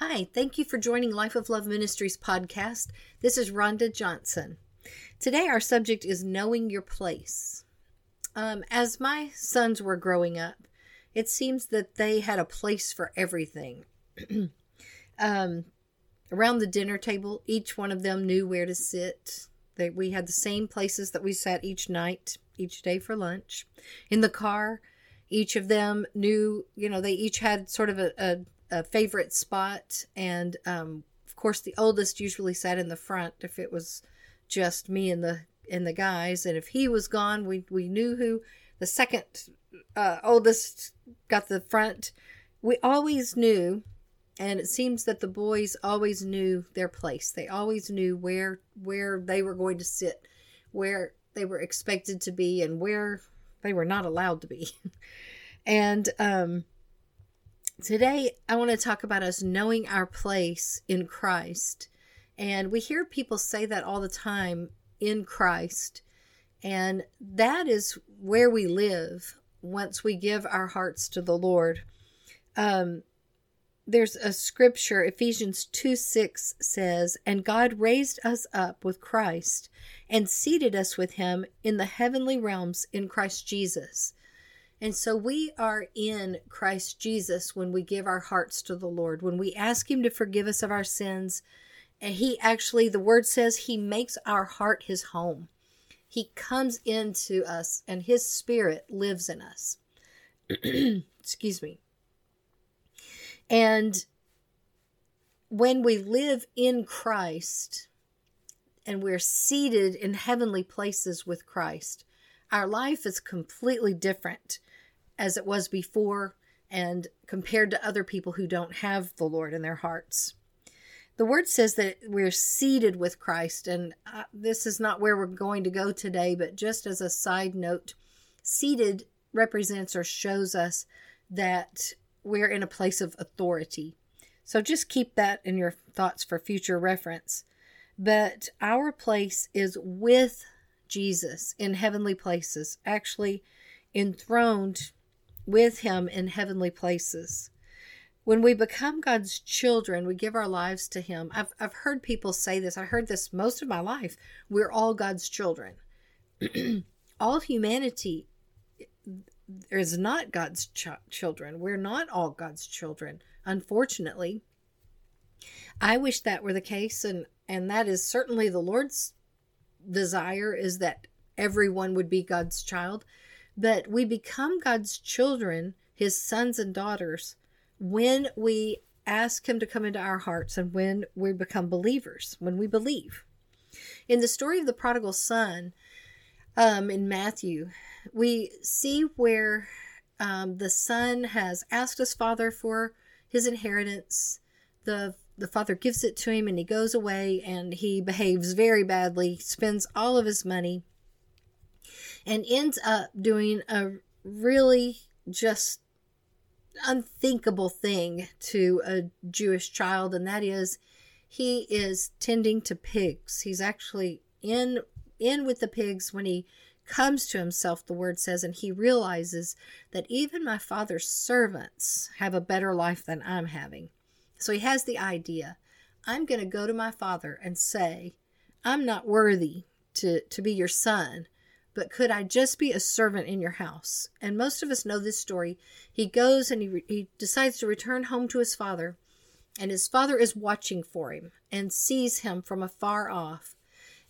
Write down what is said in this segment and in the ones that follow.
Hi, thank you for joining Life of Love Ministries podcast. This is Rhonda Johnson. Today, our subject is knowing your place. Um, as my sons were growing up, it seems that they had a place for everything. um, around the dinner table, each one of them knew where to sit. They, we had the same places that we sat each night, each day for lunch. In the car, each of them knew, you know, they each had sort of a, a a favorite spot, and um, of course, the oldest usually sat in the front if it was just me and the and the guys, and if he was gone, we we knew who the second uh, oldest got the front. We always knew, and it seems that the boys always knew their place. They always knew where where they were going to sit, where they were expected to be, and where they were not allowed to be. and um, Today, I want to talk about us knowing our place in Christ. And we hear people say that all the time in Christ. And that is where we live once we give our hearts to the Lord. Um, there's a scripture, Ephesians 2 6 says, And God raised us up with Christ and seated us with him in the heavenly realms in Christ Jesus. And so we are in Christ Jesus when we give our hearts to the Lord, when we ask Him to forgive us of our sins. And He actually, the word says, He makes our heart His home. He comes into us and His Spirit lives in us. Excuse me. And when we live in Christ and we're seated in heavenly places with Christ, our life is completely different as it was before and compared to other people who don't have the Lord in their hearts. The word says that we're seated with Christ, and uh, this is not where we're going to go today, but just as a side note, seated represents or shows us that we're in a place of authority. So just keep that in your thoughts for future reference. But our place is with Jesus in heavenly places, actually enthroned with Him in heavenly places. When we become God's children, we give our lives to Him. I've, I've heard people say this. I heard this most of my life. We're all God's children. all humanity is not God's ch- children. We're not all God's children, unfortunately. I wish that were the case, and and that is certainly the Lord's desire is that everyone would be God's child. But we become God's children, his sons and daughters, when we ask him to come into our hearts and when we become believers, when we believe. In the story of the prodigal son um, in Matthew, we see where um, the son has asked his father for his inheritance. The the father gives it to him and he goes away and he behaves very badly, spends all of his money and ends up doing a really just unthinkable thing to a Jewish child, and that is he is tending to pigs. He's actually in in with the pigs when he comes to himself, the word says, and he realizes that even my father's servants have a better life than I'm having. So he has the idea I'm going to go to my father and say, I'm not worthy to, to be your son but could I just be a servant in your house? And most of us know this story. He goes and he, re- he decides to return home to his father, and his father is watching for him and sees him from afar off.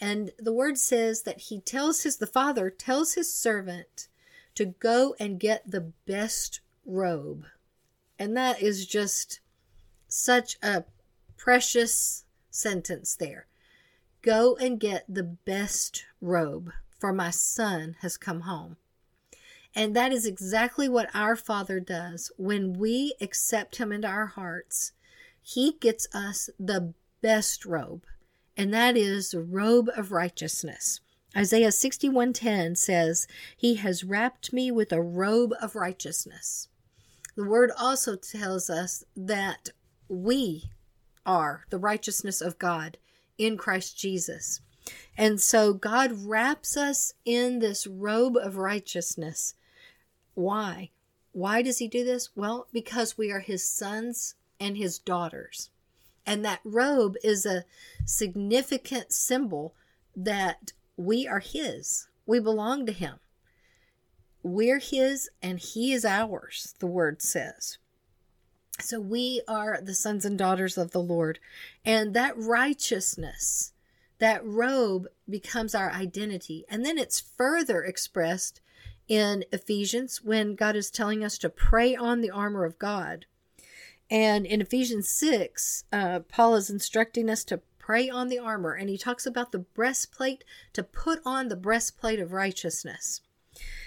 And the word says that he tells his, the father tells his servant to go and get the best robe. And that is just such a precious sentence there. Go and get the best robe for my son has come home. And that is exactly what our Father does. When we accept Him into our hearts, He gets us the best robe, and that is the robe of righteousness. Isaiah 61:10 says, "He has wrapped me with a robe of righteousness." The word also tells us that we are the righteousness of God in Christ Jesus. And so God wraps us in this robe of righteousness. Why? Why does he do this? Well, because we are his sons and his daughters. And that robe is a significant symbol that we are His. We belong to Him. We're His and He is ours, the word says. So we are the sons and daughters of the Lord. And that righteousness, that robe becomes our identity. And then it's further expressed in Ephesians when God is telling us to pray on the armor of God. And in Ephesians 6, uh, Paul is instructing us to pray on the armor, and he talks about the breastplate to put on the breastplate of righteousness.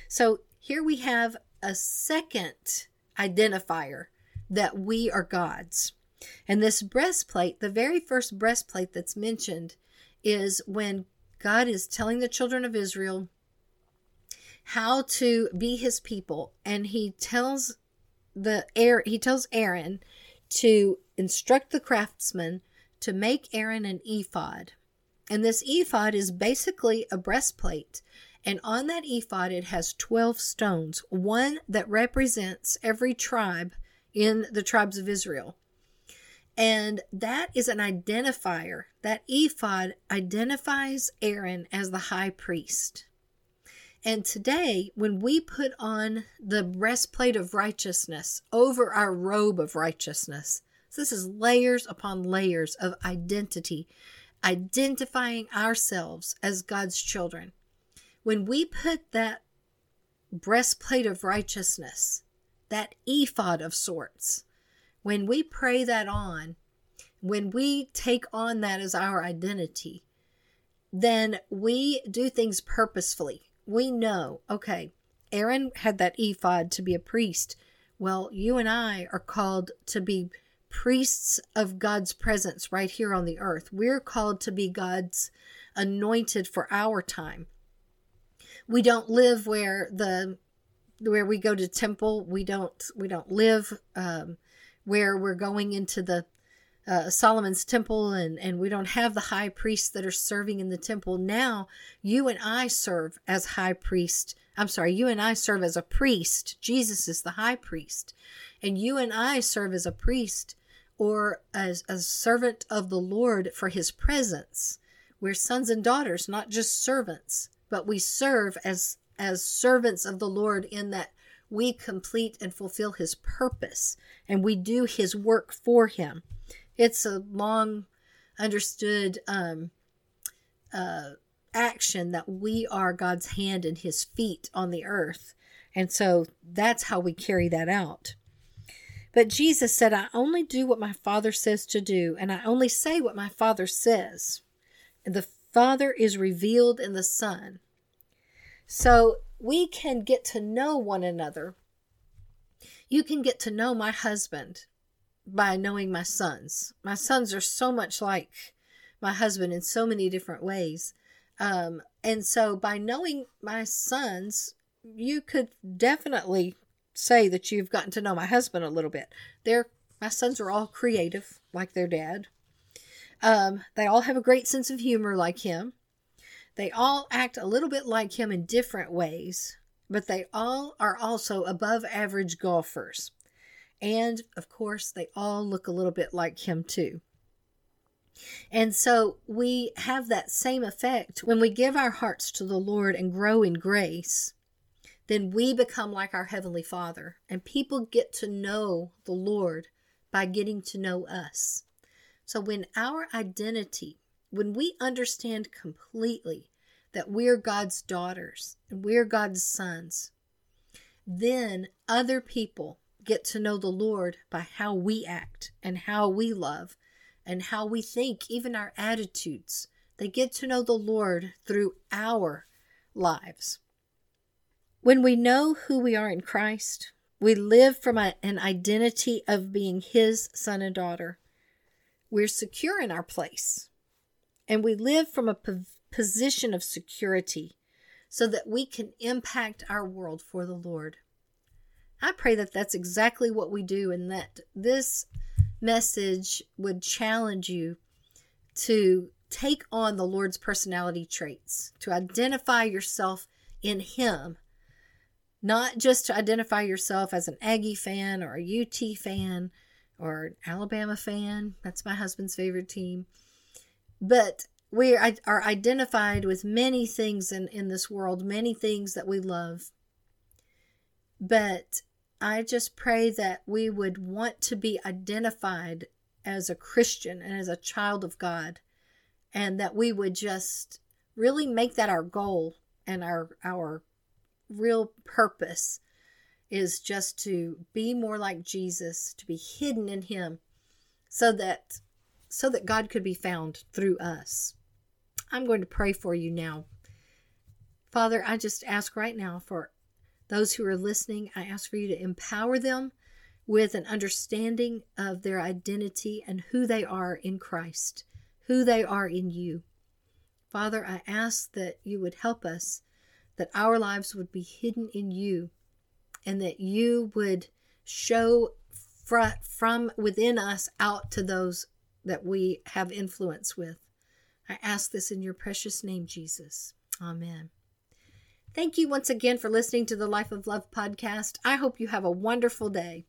So here we have a second identifier that we are God's. And this breastplate, the very first breastplate that's mentioned, is when God is telling the children of Israel how to be his people and he tells the air he tells Aaron to instruct the craftsman to make Aaron an ephod. And this ephod is basically a breastplate. And on that ephod, it has 12 stones, one that represents every tribe in the tribes of Israel. And that is an identifier. That ephod identifies Aaron as the high priest. And today, when we put on the breastplate of righteousness over our robe of righteousness, so this is layers upon layers of identity, identifying ourselves as God's children. When we put that breastplate of righteousness, that ephod of sorts, when we pray that on, when we take on that as our identity, then we do things purposefully we know, okay, Aaron had that ephod to be a priest. Well, you and I are called to be priests of God's presence right here on the earth. We're called to be God's anointed for our time. We don't live where the where we go to temple. We don't we don't live um, where we're going into the uh, Solomon's temple and, and we don't have the high priests that are serving in the temple. Now you and I serve as high priest. I'm sorry, you and I serve as a priest. Jesus is the high priest. And you and I serve as a priest or as a servant of the Lord for his presence. We're sons and daughters, not just servants, but we serve as as servants of the Lord in that we complete and fulfill his purpose and we do his work for him. It's a long understood um, uh, action that we are God's hand and his feet on the earth. And so that's how we carry that out. But Jesus said, I only do what my Father says to do, and I only say what my Father says. And the Father is revealed in the Son. So we can get to know one another. You can get to know my husband by knowing my sons. My sons are so much like my husband in so many different ways. Um, and so by knowing my sons, you could definitely say that you've gotten to know my husband a little bit. They're my sons are all creative like their dad. Um, they all have a great sense of humor like him. They all act a little bit like him in different ways, but they all are also above average golfers. And of course, they all look a little bit like him too. And so we have that same effect when we give our hearts to the Lord and grow in grace. Then we become like our Heavenly Father, and people get to know the Lord by getting to know us. So, when our identity, when we understand completely that we're God's daughters and we're God's sons, then other people get to know the Lord by how we act and how we love and how we think, even our attitudes. They get to know the Lord through our lives. When we know who we are in Christ, we live from a, an identity of being His son and daughter. We're secure in our place, and we live from a position of security so that we can impact our world for the Lord. I pray that that's exactly what we do and that this message would challenge you to take on the Lord's personality traits, to identify yourself in Him, not just to identify yourself as an Aggie fan or a UT fan or an Alabama fan. That's my husband's favorite team. But we are identified with many things in, in this world, many things that we love. But I just pray that we would want to be identified as a Christian and as a child of God, and that we would just really make that our goal and our our real purpose is just to be more like Jesus, to be hidden in him so that so that God could be found through us. I'm going to pray for you now. Father, I just ask right now for those who are listening, I ask for you to empower them with an understanding of their identity and who they are in Christ, who they are in you. Father, I ask that you would help us, that our lives would be hidden in you, and that you would show fr- from within us out to those that we have influence with. I ask this in your precious name, Jesus. Amen. Thank you once again for listening to the Life of Love podcast. I hope you have a wonderful day.